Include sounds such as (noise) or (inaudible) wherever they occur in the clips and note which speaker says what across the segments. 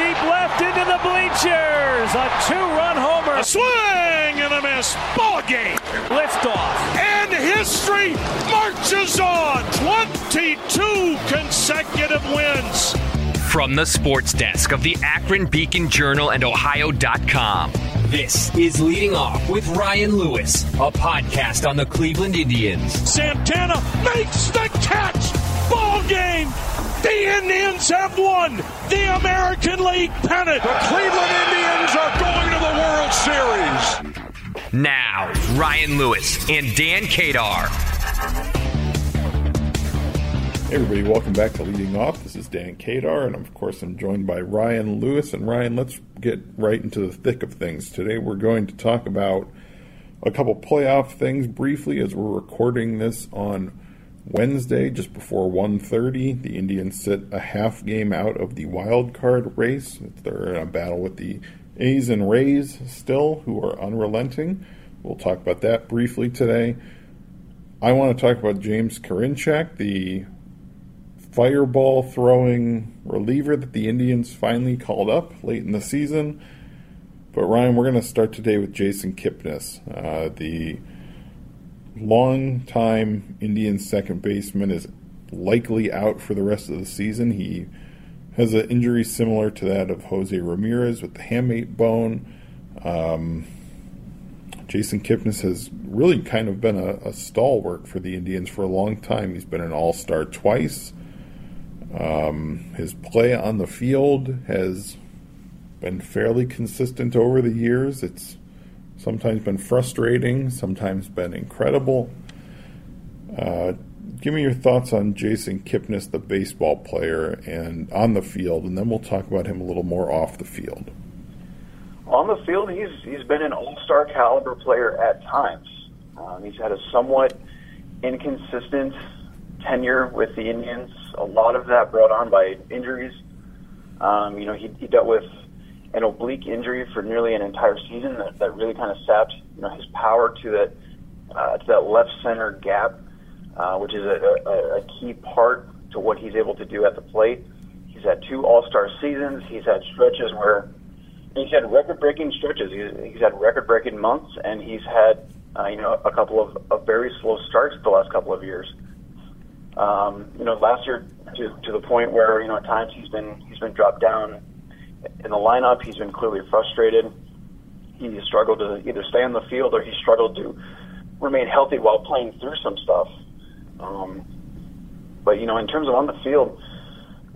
Speaker 1: deep left into the bleachers. A two-run homer.
Speaker 2: A swing and a miss. Ball game.
Speaker 1: Liftoff.
Speaker 2: And history marches on. 22 consecutive wins.
Speaker 3: From the sports desk of the Akron Beacon Journal and Ohio.com. This is Leading Off with Ryan Lewis, a podcast on the Cleveland Indians.
Speaker 2: Santana makes the catch. Ball game. The Indians have won the American League pennant.
Speaker 4: The Cleveland Indians are going to the World Series.
Speaker 3: Now, Ryan Lewis and Dan Kadar.
Speaker 5: Hey everybody, welcome back to Leading Off. This is Dan Kadar, and of course I'm joined by Ryan Lewis. And Ryan, let's get right into the thick of things. Today we're going to talk about a couple playoff things briefly as we're recording this on Wednesday, just before 1.30. The Indians sit a half game out of the wild card race. They're in a battle with the A's and Rays still, who are unrelenting. We'll talk about that briefly today. I want to talk about James Karinchak, the fireball throwing reliever that the Indians finally called up late in the season. But Ryan, we're going to start today with Jason Kipnis, uh, the long-time Indians second baseman is likely out for the rest of the season. He has an injury similar to that of Jose Ramirez with the hamate bone. Um, Jason Kipnis has really kind of been a, a, stalwart for the Indians for a long time. He's been an all star twice. Um, his play on the field has been fairly consistent over the years. It's sometimes been frustrating, sometimes been incredible. Uh, give me your thoughts on Jason Kipnis, the baseball player, and on the field, and then we'll talk about him a little more off the field.
Speaker 6: On the field, he's he's been an all-star caliber player at times. Um, he's had a somewhat inconsistent tenure with the Indians. A lot of that brought on by injuries. Um, you know, he, he dealt with an oblique injury for nearly an entire season that, that really kind of sapped you know his power to that uh, to that left center gap, uh, which is a, a, a key part to what he's able to do at the plate. He's had two All Star seasons. He's had stretches where he's had record breaking stretches. He's, he's had record breaking months, and he's had uh, you know a couple of, of very slow starts the last couple of years. Um, you know, last year to to the point where you know at times he's been he's been dropped down in the lineup. He's been clearly frustrated. He struggled to either stay on the field or he struggled to remain healthy while playing through some stuff. Um, but you know, in terms of on the field,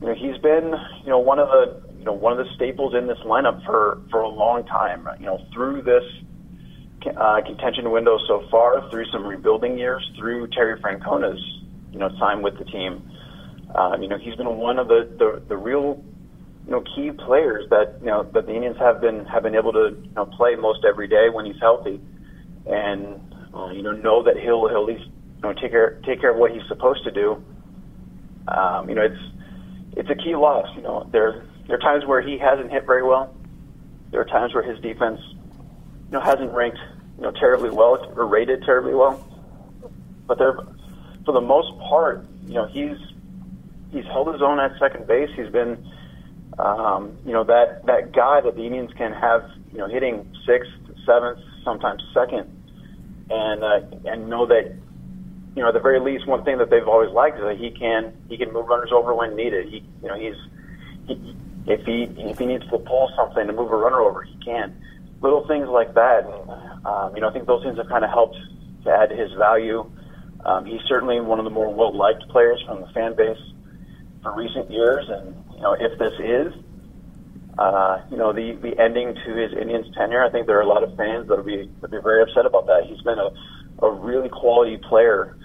Speaker 6: you know, he's been you know one of the you know one of the staples in this lineup for for a long time. You know, through this uh, contention window so far, through some rebuilding years, through Terry Francona's you know time with the team. Um, you know, he's been one of the, the the real you know key players that you know that the Indians have been have been able to you know, play most every day when he's healthy, and uh, you know know that he'll he'll at least you know take care take care of what he's supposed to do. Um, you know it's it's a key loss. You know there there are times where he hasn't hit very well. There are times where his defense you know hasn't ranked you know terribly well or rated terribly well, but there for the most part you know he's he's held his own at second base. He's been um, you know that that guy that the Indians can have, you know, hitting sixth, seventh, sometimes second, and uh, and know that, you know, at the very least, one thing that they've always liked is that he can he can move runners over when needed. He, you know, he's he, if he if he needs to pull something to move a runner over, he can. Little things like that, um, you know, I think those things have kind of helped to add to his value. Um, he's certainly one of the more well liked players from the fan base for recent years, and know, if this is, uh, you know, the, the ending to his Indians tenure, I think there are a lot of fans that'll be that'll be very upset about that. He's been a, a really quality player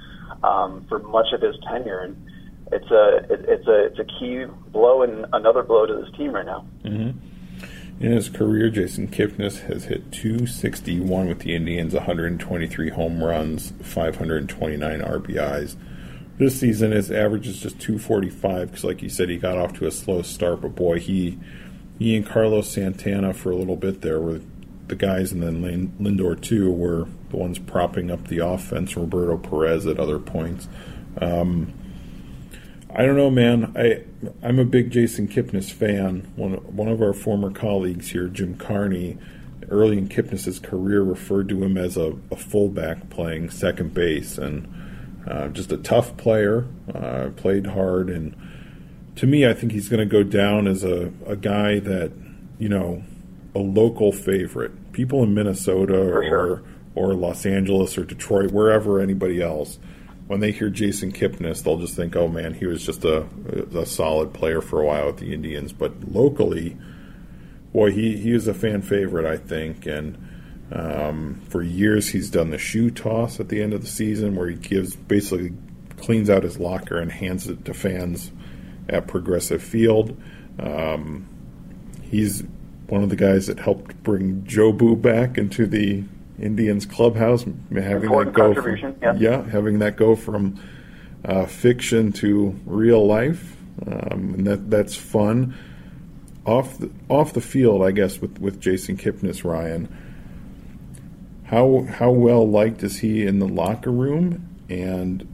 Speaker 6: um, for much of his tenure, and it's a it, it's a it's a key blow and another blow to this team right now.
Speaker 5: Mm-hmm. In his career, Jason Kipnis has hit 261 with the Indians, 123 home runs, 529 RBIs. This season, his average is just 245 because, like you said, he got off to a slow start. But boy, he he and Carlos Santana for a little bit there were the guys, and then Lindor too were the ones propping up the offense. Roberto Perez at other points. Um, I don't know, man. I I'm a big Jason Kipnis fan. One one of our former colleagues here, Jim Carney, early in Kipnis's career, referred to him as a, a fullback playing second base, and uh, just a tough player. Uh, played hard, and to me, I think he's going to go down as a, a guy that you know a local favorite. People in Minnesota or or Los Angeles or Detroit, wherever anybody else when they hear Jason Kipnis, they'll just think, "Oh man, he was just a, a solid player for a while with the Indians." But locally, boy, he he is a fan favorite, I think, and um, for years he's done the shoe toss at the end of the season, where he gives basically cleans out his locker and hands it to fans at Progressive Field. Um, he's one of the guys that helped bring Jobu back into the Indians clubhouse, having
Speaker 6: Important
Speaker 5: that go from,
Speaker 6: yeah.
Speaker 5: having that go from uh, fiction to real life, um, and that that's fun. Off the off the field, I guess with with Jason Kipnis, Ryan. How how well liked is he in the locker room, and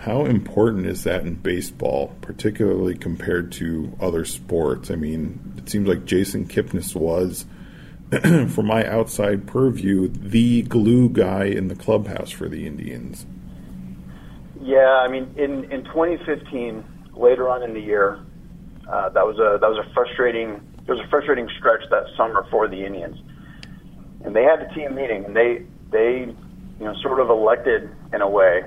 Speaker 5: how important is that in baseball, particularly compared to other sports? I mean, it seems like Jason Kipnis was (clears throat) from my outside purview, the glue guy in the clubhouse for the Indians.
Speaker 6: Yeah, I mean, in in 2015, later on in the year, uh, that was a that was a frustrating it was a frustrating stretch that summer for the Indians, and they had a team meeting, and they they you know sort of elected in a way,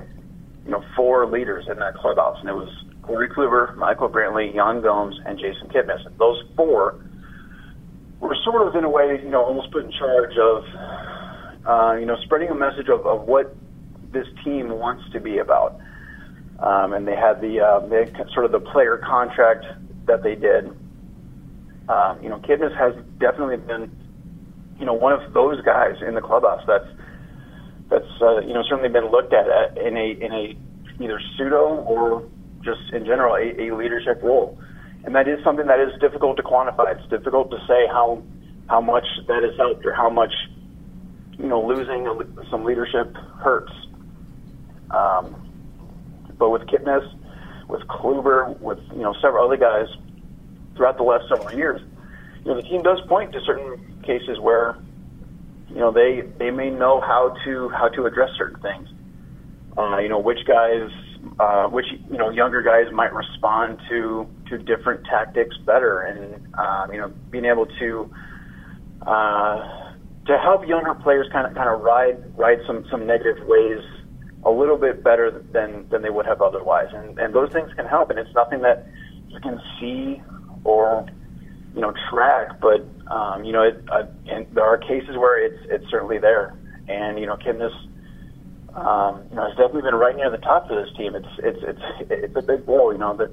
Speaker 6: you know, four leaders in that clubhouse, and it was Corey Kluber, Michael Brantley, Yan Gomes, and Jason Kipnis. And those four we're sort of in a way, you know, almost put in charge of, uh, you know, spreading a message of, of what this team wants to be about. Um, and they had the uh, they had sort of the player contract that they did. Um, you know, Kipnis has definitely been, you know, one of those guys in the clubhouse that's that's uh, you know certainly been looked at in a in a either pseudo or just in general a, a leadership role and that is something that is difficult to quantify. It's difficult to say how how much that has helped or how much you know losing some leadership hurts. Um, but with Kipnis, with Kluber, with you know several other guys throughout the last several years, you know the team does point to certain cases where you know they they may know how to how to address certain things. Uh, you know which guys uh, which you know younger guys might respond to to different tactics better, and um, you know being able to uh, to help younger players kind of kind of ride ride some some negative ways a little bit better than than they would have otherwise, and and those things can help, and it's nothing that you can see or you know track, but um, you know it, uh, and there are cases where it's it's certainly there, and you know Kipnis um, you know, has definitely been right near the top for this team. It's it's it's it's a big blow. You know that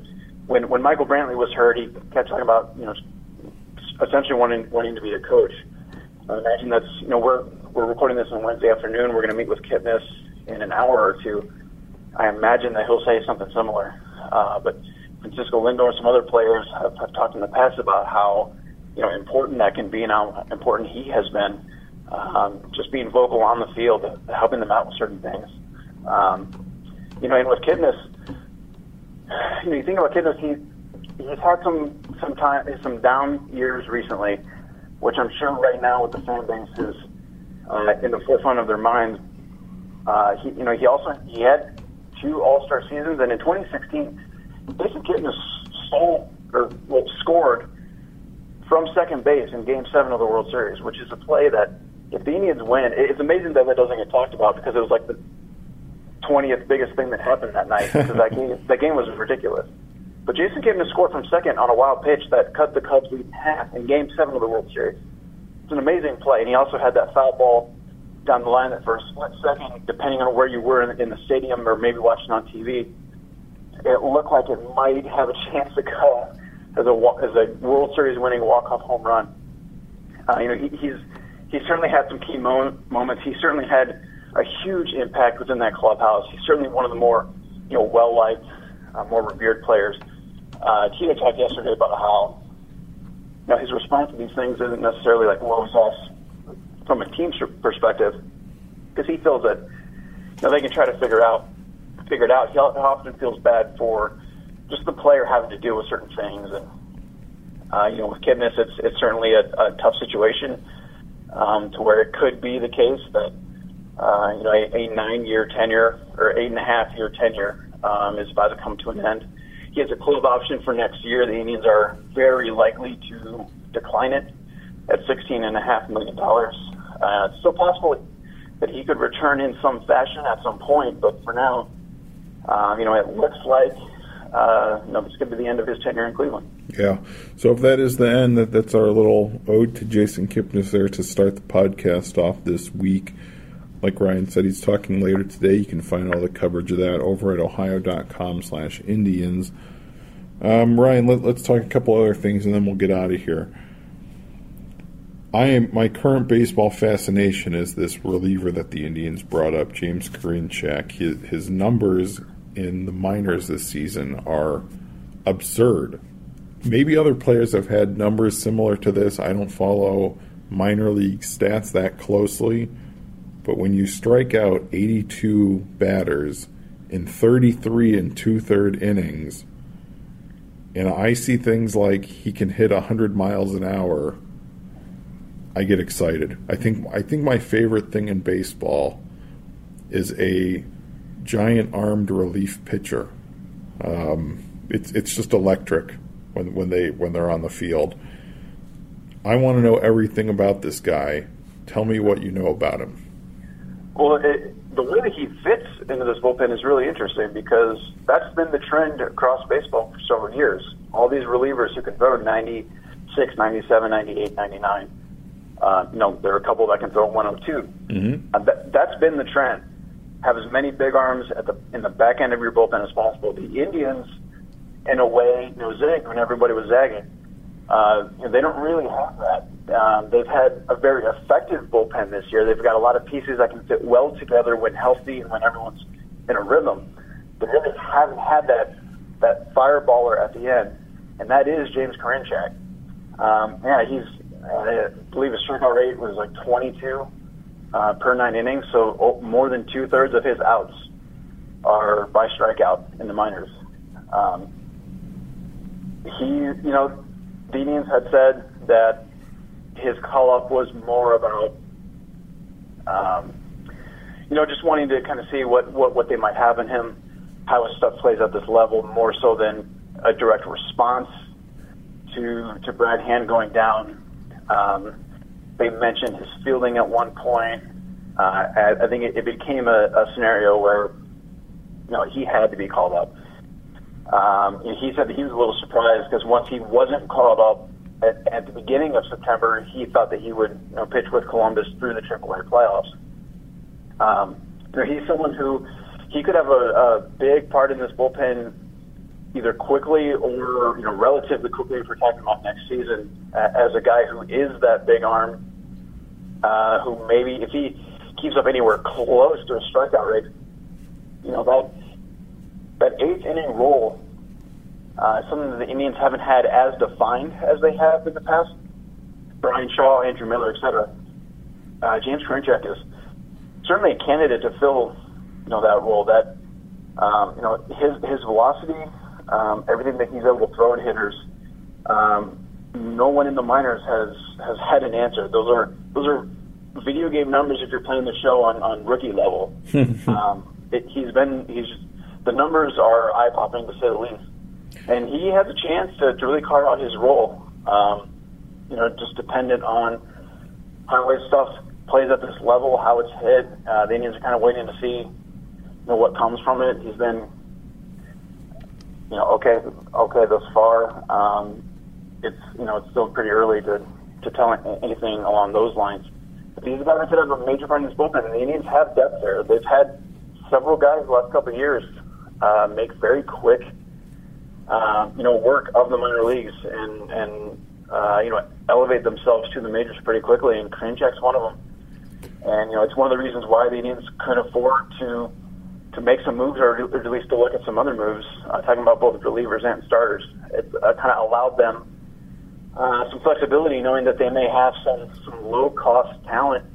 Speaker 6: when when Michael Brantley was hurt, he kept talking about you know essentially wanting wanting to be a coach. I imagine that's you know we're we're recording this on Wednesday afternoon. We're going to meet with Kipnis in an hour or two. I imagine that he'll say something similar. Uh, but Francisco Lindor and some other players have, have talked in the past about how you know important that can be and how important he has been um, just being vocal on the field, helping them out with certain things. Um, you know, and with Kipnis, you know, you think about Kipnis, he he's had some some time some down years recently, which I'm sure right now with the fan base is uh, in the forefront of their minds. Uh, he, you know, he also he had two All Star seasons, and in 2016, Jason Kipnis stole or well, scored from second base in Game Seven of the World Series, which is a play that if the Indians win, it's amazing that that doesn't get talked about because it was like the 20th biggest thing that happened that night because that game (laughs) that game was ridiculous. But Jason Kipnis scored from second on a wild pitch that cut the Cubs lead in half in Game Seven of the World Series. It's an amazing play, and he also had that foul ball down the line that for a split second, depending on where you were in, in the stadium or maybe watching on TV, it looked like it might have a chance to go as a as a World Series winning walk off home run. Uh, you know, he, he's he certainly had some key mo- moments. He certainly had a huge impact within that clubhouse. He's certainly one of the more, you know, well liked, uh, more revered players. Uh, Tito talked yesterday about how, you know, his response to these things isn't necessarily like woes us from a team perspective, because he feels that, you know, they can try to figure out, figure it out. He often feels bad for just the player having to deal with certain things. And uh, you know, with Kipnis, it's it's certainly a, a tough situation um, to where it could be the case that uh, you know a, a nine-year tenure or eight and a half year tenure um, is about to come to an end. He has a club option for next year. The Indians are very likely to decline it at sixteen and a half million dollars. Uh, it's still possible that he could return in some fashion at some point, but for now, you know, it looks like uh, you know this could be the end of his tenure in Cleveland.
Speaker 5: Yeah. So if that is the end, that that's our little ode to Jason Kipnis there to start the podcast off this week. Like Ryan said, he's talking later today. You can find all the coverage of that over at ohio.com slash Indians. Um, Ryan, let, us talk a couple other things and then we'll get out of here. I am my current baseball fascination is this reliever that the Indians brought up, James Karinchak. His, his numbers in the minors this season are absurd. Maybe other players have had numbers similar to this. I don't follow minor league stats that closely, but when you strike out 82 batters in 33 and two third innings, and I see things like he can hit 100 miles an hour I get excited. I think I think my favorite thing in baseball is a giant armed relief pitcher. Um, it's it's just electric when when they when they're on the field. I want to know everything about this guy. Tell me what you know about him.
Speaker 6: Well, it, the way that he fits into this bullpen is really interesting because that's been the trend across baseball for several years. All these relievers who can throw 96, 97, 98, 99 uh, you know, there are a couple that can throw 102. Mm-hmm. Uh, that, that's been the trend. Have as many big arms at the in the back end of your bullpen as possible. The Indians, in a way, you know, zigged when everybody was zagging. Uh, they don't really have that. Um, they've had a very effective bullpen this year. They've got a lot of pieces that can fit well together when healthy and when everyone's in a rhythm. They really haven't had that that fireballer at the end, and that is James Karinchak. Um, yeah, he's I believe his strikeout rate was like 22 uh, per nine innings, so more than two thirds of his outs are by strikeout in the minors. Um, he, you know, the Indians had said that his call up was more about, um, you know, just wanting to kind of see what, what, what they might have in him, how his stuff plays at this level, more so than a direct response to to Brad Hand going down um, they mentioned his fielding at one point. Uh, I, I think it, it became a, a scenario where you know he had to be called up. Um, he said that he was a little surprised because once he wasn't called up at, at the beginning of September, he thought that he would you know, pitch with Columbus through the AAA playoffs. Um, you know, he's someone who he could have a, a big part in this bullpen either quickly or you know relatively quickly if we're talking about next season as a guy who is that big arm, uh, who maybe if he keeps up anywhere close to a strikeout rate, you know that that eighth inning role, uh, something that the Indians haven't had as defined as they have in the past. Bryan Shaw, Andrew Miller, etc. Uh, James Karinchak is certainly a candidate to fill you know that role. That um, you know his his velocity um, everything that he's able to throw at hitters. Um, no one in the minors has has had an answer. Those are those are video game numbers if you're playing the show on on rookie level. (laughs) um, it, he's been he's the numbers are eye popping to say the least, and he has a chance to, to really carve out his role. Um, you know, just dependent on how his stuff plays at this level, how it's hit. Uh, the Indians are kind of waiting to see you know what comes from it. He's been you know, okay, okay, thus far, um, it's you know it's still pretty early to to tell anything along those lines. But these guys have a major part in this bullpen, and the Indians have depth there. They've had several guys the last couple of years uh, make very quick, uh, you know, work of the minor leagues and and uh, you know elevate themselves to the majors pretty quickly. And Karinchak's one of them. And you know, it's one of the reasons why the Indians couldn't afford to to make some moves or, or at least to look at some other moves, uh, talking about both relievers and starters. It uh, kind of allowed them uh, some flexibility, knowing that they may have some, some low cost talent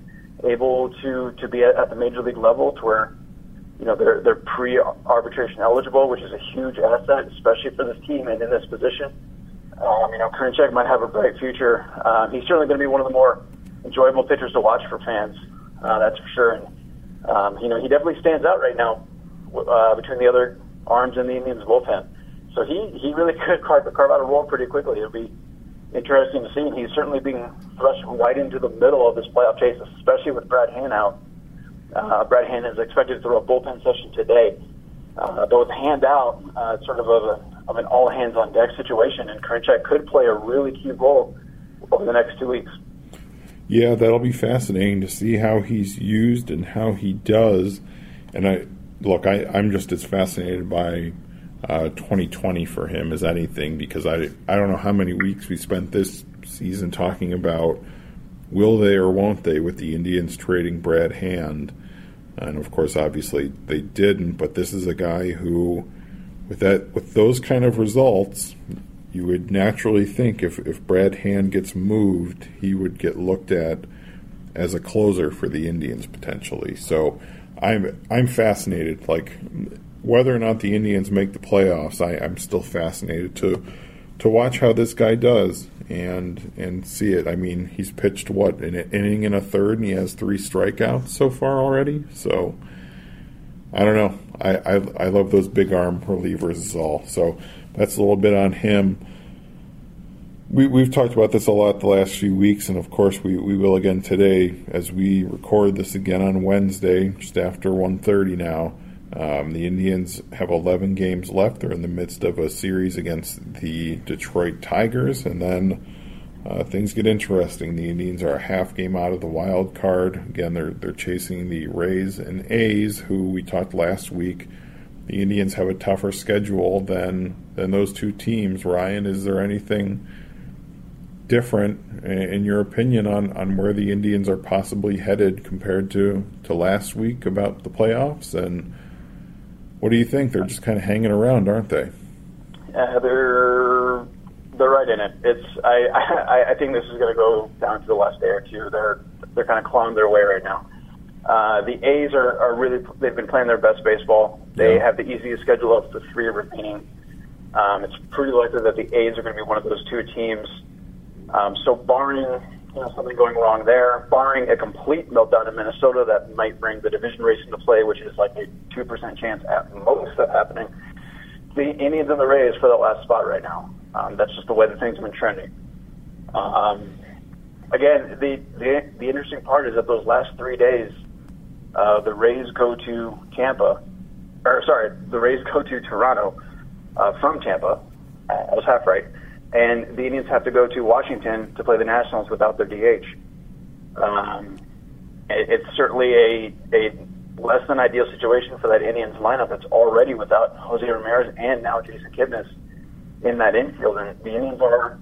Speaker 6: able to, to be at, at the major league level to where, you know, they're they're pre-arbitration eligible, which is a huge asset, especially for this team and in this position. Um, you know, Karinchak might have a bright future. Um, he's certainly going to be one of the more enjoyable pitchers to watch for fans. Uh, that's for sure. And um, you know, he definitely stands out right now uh, between the other arms in the Indians bullpen. So he he really (laughs) could carve, carve out a role pretty quickly. It'll be interesting to see. And he's certainly being thrust right into the middle of this playoff chase, especially with Brad Hand out. Uh, Brad Hand is expected to throw a bullpen session today. Uh, with Hand out, uh, sort of a, of an all hands on deck situation, and Karinchak could play a really key role over the next two weeks.
Speaker 5: Yeah, that'll be fascinating to see how he's used and how he does. And I look, I, I'm just as fascinated by uh, 2020 for him as anything because I I don't know how many weeks we spent this season talking about will they or won't they with the Indians trading Brad Hand, and of course, obviously they didn't. But this is a guy who, with that with those kind of results, you would naturally think if if Brad Hand gets moved, he would get looked at as a closer for the Indians potentially. So I'm I'm fascinated. Like whether or not the Indians make the playoffs, I, I'm still fascinated to to watch how this guy does and and see it. I mean, he's pitched what an inning and a third, and he has three strikeouts so far already. So I don't know. I I, I love those big arm relievers all. So that's a little bit on him. We, we've talked about this a lot the last few weeks, and of course we, we will again today as we record this again on Wednesday, just after 1.30 now. Um, the Indians have 11 games left. They're in the midst of a series against the Detroit Tigers, and then uh, things get interesting. The Indians are a half game out of the wild card. Again, they're they're chasing the Rays and A's, who we talked last week. The Indians have a tougher schedule than than those two teams. Ryan, is there anything different in your opinion on, on where the Indians are possibly headed compared to, to last week about the playoffs and what do you think? They're just kind of hanging around, aren't they?
Speaker 6: Uh, they're they're right in it. It's I (laughs) I, I think this is going to go down to the last day or two. They're they're kind of clawing their way right now. Uh, the A's are, are really they've been playing their best baseball. They yeah. have the easiest schedule of the three remaining. Um, it's pretty likely that the A's are going to be one of those two teams. Um, so barring know, something going wrong there, barring a complete meltdown in Minnesota that might bring the division race into play, which is like a 2% chance at most of happening. The Indians and the Rays for the last spot right now. Um, that's just the way that things have been trending. Um, again, the, the, the interesting part is that those last three days, uh, the Rays go to Tampa, or sorry, the Rays go to Toronto uh, from Tampa. I was half right and the Indians have to go to Washington to play the Nationals without their DH. Um, it, it's certainly a, a less than ideal situation for that Indians lineup that's already without Jose Ramirez and now Jason Kipnis in that infield, and the Indians are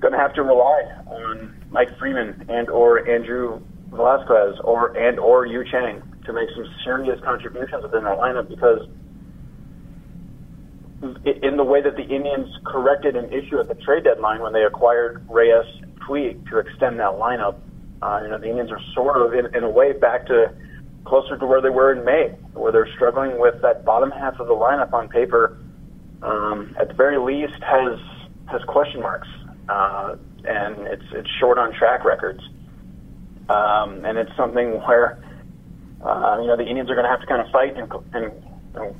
Speaker 6: going to have to rely on Mike Freeman and or Andrew Velazquez or and or Yu Chang to make some serious contributions within that lineup because in the way that the Indians corrected an issue at the trade deadline when they acquired Reyes and Puig to extend that lineup. Uh, you know, the Indians are sort of, in, in a way, back to closer to where they were in May, where they're struggling with that bottom half of the lineup on paper. Um, at the very least, has has question marks, uh, and it's it's short on track records, um, and it's something (laughs) where uh, you know the Indians are going to have to kind of fight and, and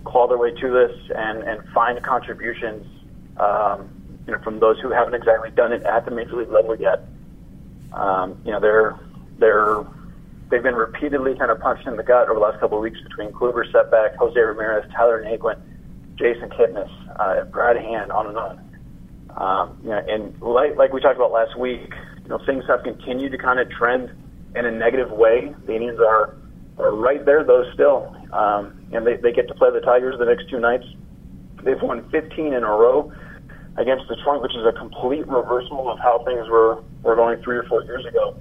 Speaker 6: claw their way to this and, and find contributions um, you know, from those who haven't exactly done it at the major league level yet. Um, you know, they're they're they've been repeatedly kind of punched in the gut over the last couple of weeks between Kluber setback, Jose Ramirez, Tyler Naquin, Jason Kipnis, uh, Brad Hand, on and on. Um, you know, and like like we talked about last week, you know, things have continued to kind of trend in a negative way. The Indians are are right there though still. Um, and they, they get to play the Tigers the next two nights. They've won 15 in a row against Detroit, which is a complete reversal of how things were, were going three or four years ago.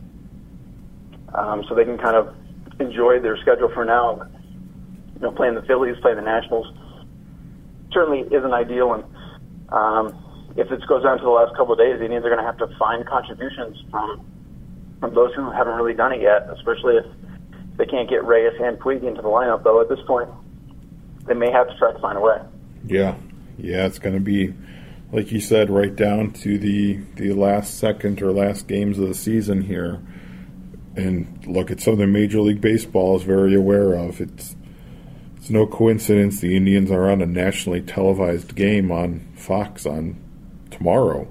Speaker 6: Um, so they can kind of enjoy their schedule for now. You know, playing the Phillies, playing the Nationals certainly isn't ideal. And um, if this goes down to the last couple of days, the Indians are going to have to find contributions from from those who haven't really done it yet, especially if they can't get Reyes and Puig into the lineup, though, at this point, they may have to try to find a way.
Speaker 5: Yeah, yeah, it's going to be like you said, right down to the the last second or last games of the season here. And look, it's something Major League Baseball is very aware of. It's it's no coincidence the Indians are on a nationally televised game on Fox on tomorrow.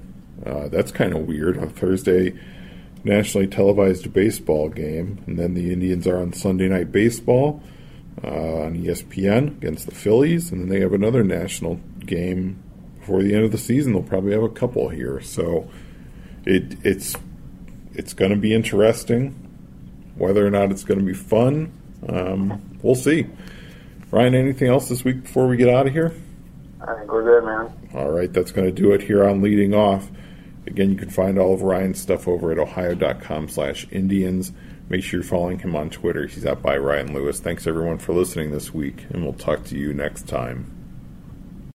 Speaker 5: Uh, that's kind of weird. A Thursday nationally televised baseball game, and then the Indians are on Sunday Night Baseball uh, on ESPN against the Phillies, and then they have another national game before the end of the season. They'll probably have a couple here, so it it's it's going to be interesting. Whether or not it's going to be fun, um, we'll see. Ryan, anything else this week before we get out of here?
Speaker 6: I think we're good, man.
Speaker 5: All right, that's going to do it here on Leading Off. Again, you can find all of Ryan's stuff over at ohio.com slash Indians. Make sure you're following him on Twitter. He's at by Ryan Lewis. Thanks, everyone, for listening this week, and we'll talk to you next time.